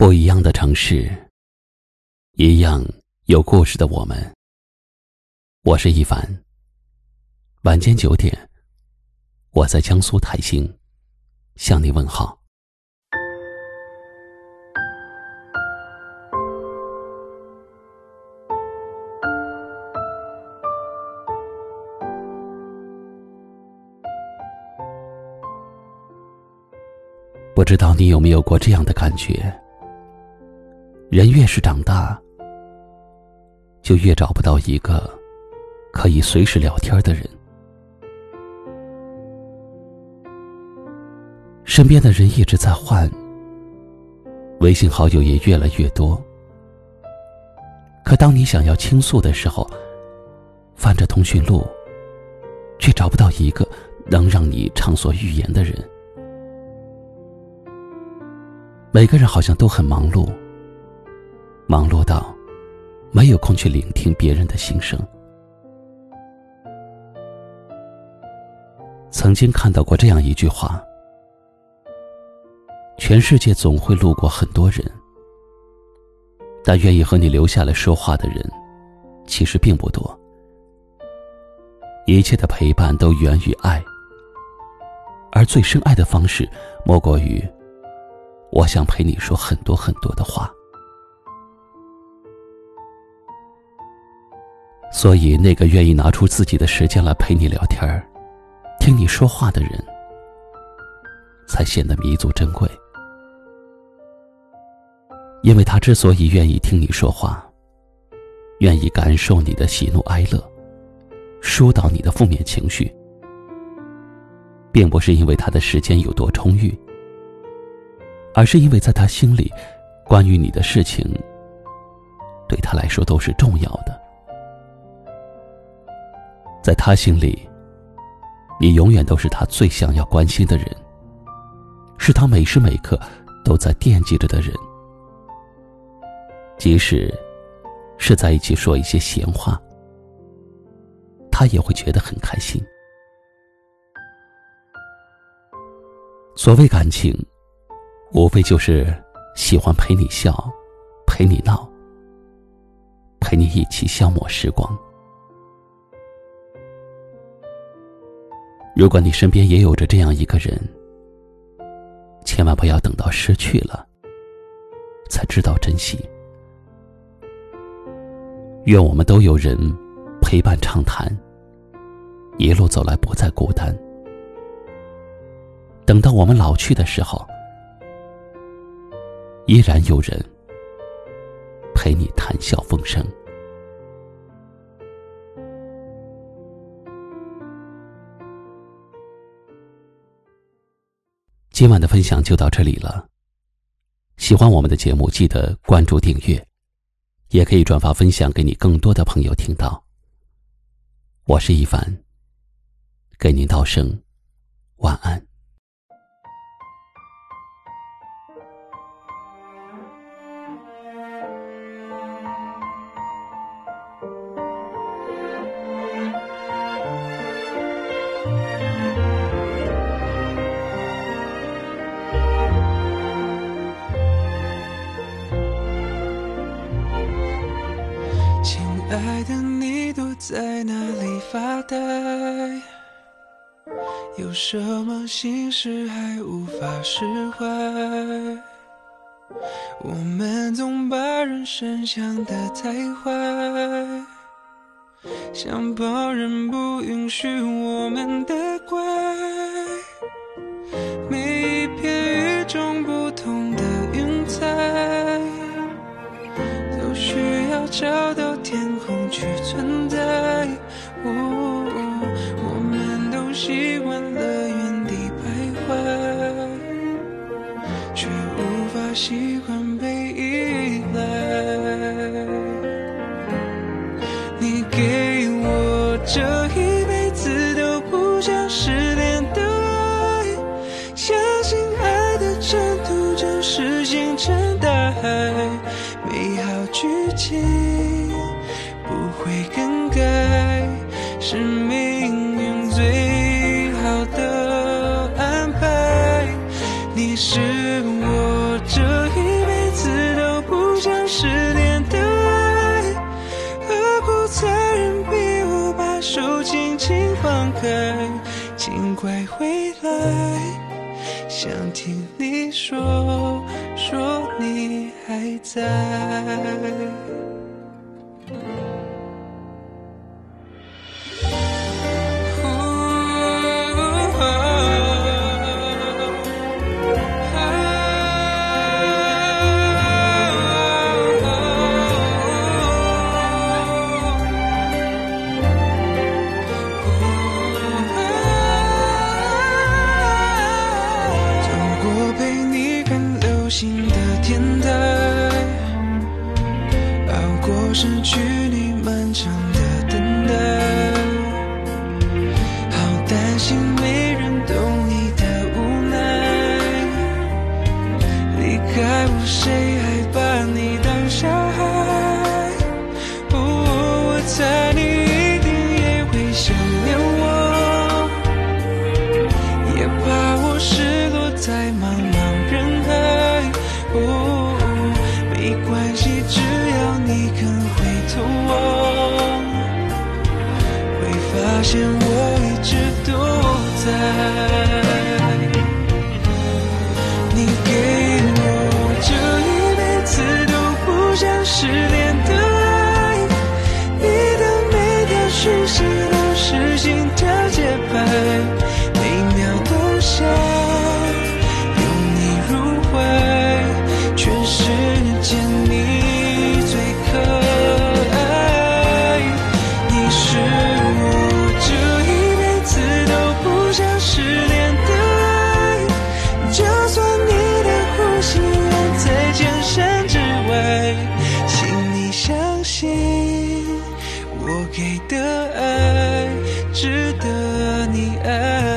不一样的城市，一样有故事的我们。我是一凡。晚间九点，我在江苏泰兴向你问好。不知道你有没有过这样的感觉？人越是长大，就越找不到一个可以随时聊天的人。身边的人一直在换，微信好友也越来越多。可当你想要倾诉的时候，翻着通讯录，却找不到一个能让你畅所欲言的人。每个人好像都很忙碌。忙碌到没有空去聆听别人的心声。曾经看到过这样一句话：全世界总会路过很多人，但愿意和你留下来说话的人，其实并不多。一切的陪伴都源于爱，而最深爱的方式，莫过于我想陪你说很多很多的话。所以，那个愿意拿出自己的时间来陪你聊天儿、听你说话的人，才显得弥足珍贵。因为他之所以愿意听你说话，愿意感受你的喜怒哀乐，疏导你的负面情绪，并不是因为他的时间有多充裕，而是因为在他心里，关于你的事情，对他来说都是重要的。在他心里，你永远都是他最想要关心的人，是他每时每刻都在惦记着的人。即使是在一起说一些闲话，他也会觉得很开心。所谓感情，无非就是喜欢陪你笑，陪你闹，陪你一起消磨时光。如果你身边也有着这样一个人，千万不要等到失去了，才知道珍惜。愿我们都有人陪伴畅谈，一路走来不再孤单。等到我们老去的时候，依然有人陪你谈笑风生。今晚的分享就到这里了。喜欢我们的节目，记得关注订阅，也可以转发分享给你更多的朋友听到。我是一凡，给您道声晚安。爱的你躲在哪里发呆？有什么心事还无法释怀？我们总把人生想得太坏，想旁人不允许我们的怪。每一片与众不同的云彩，都需要找。去存在，哦我们都习惯了原地徘徊，却无法习惯被依赖。你给我这一辈子都不想失是命运最好的安排你是我这一辈子都不想失联的爱何苦残忍逼我把手轻轻放开请快回来想听你说说你还在。成发现我一直都在。给的爱值得你爱。